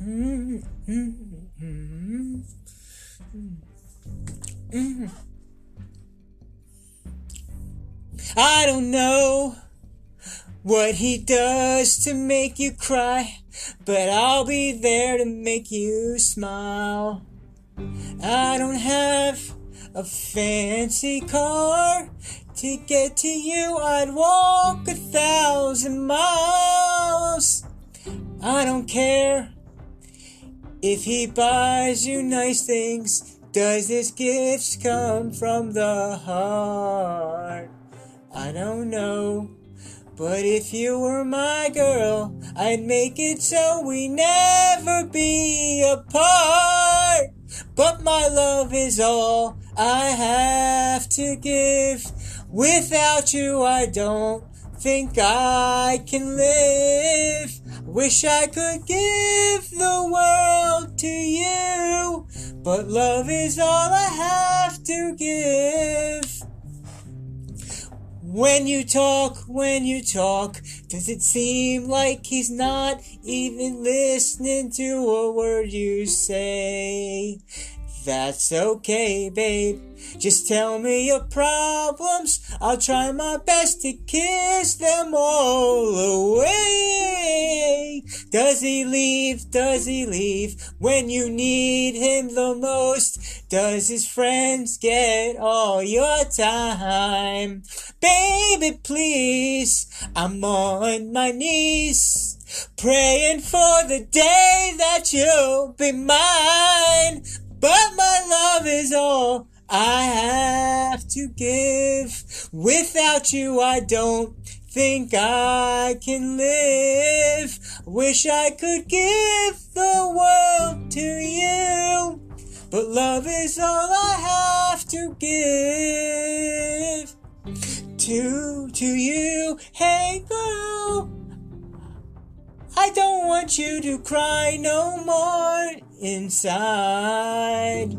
I don't know what he does to make you cry, but I'll be there to make you smile. I don't have a fancy car to get to you. I'd walk a thousand miles. I don't care if he buys you nice things. Does his gifts come from the heart? I don't know. But if you were my girl, I'd make it so we never be apart. But my love is all I have to give. Without you, I don't think I can live. Wish I could give the but love is all I have to give. When you talk, when you talk, does it seem like he's not even listening to a word you say? That's okay, babe. Just tell me your problems. I'll try my best to kiss them all away. Does he leave? Does he leave when you need him the most? Does his friends get all your time? Baby, please, I'm on my knees. Praying for the day that you'll be mine. But my love is all I have to give. Without you, I don't think I can live. Wish I could give the world to you. But love is all I have to give to to you. Hey girl, I don't want you to cry no more inside.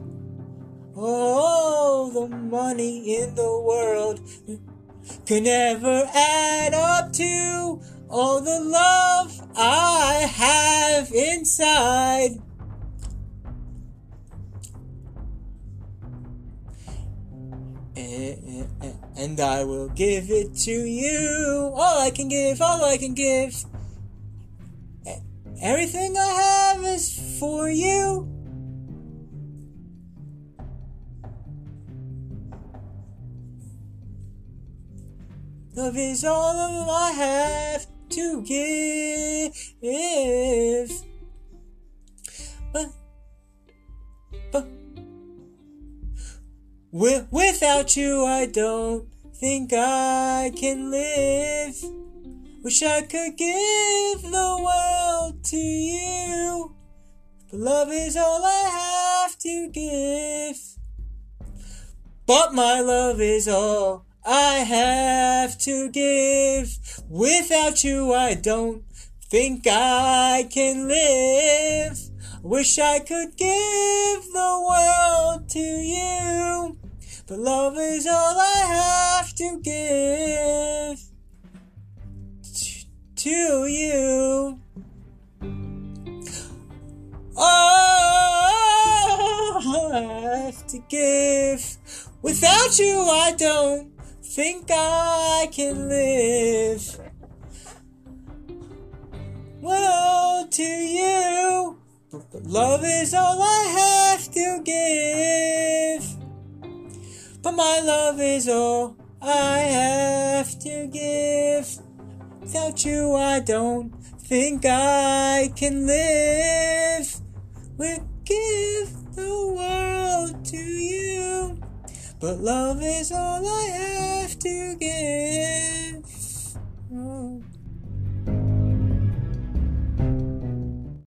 Oh, the money in the world could never add up to all the love I have inside. Eh, eh, eh, and I will give it to you. All I can give, all I can give. Everything I have Love is all I have to give. But, but, without you, I don't think I can live. Wish I could give the world to you. But love is all I have to give. But my love is all I have to give. Without you, I don't think I can live. Wish I could give the world to you. But love is all I have to give to you. Oh, I have to give. Without you, I don't think I can live. Well, to you, love is all I have to give. But my love is all I have to give. Without you, I don't think I can live. We'll give the world to you. But love is all I have to give. Oh.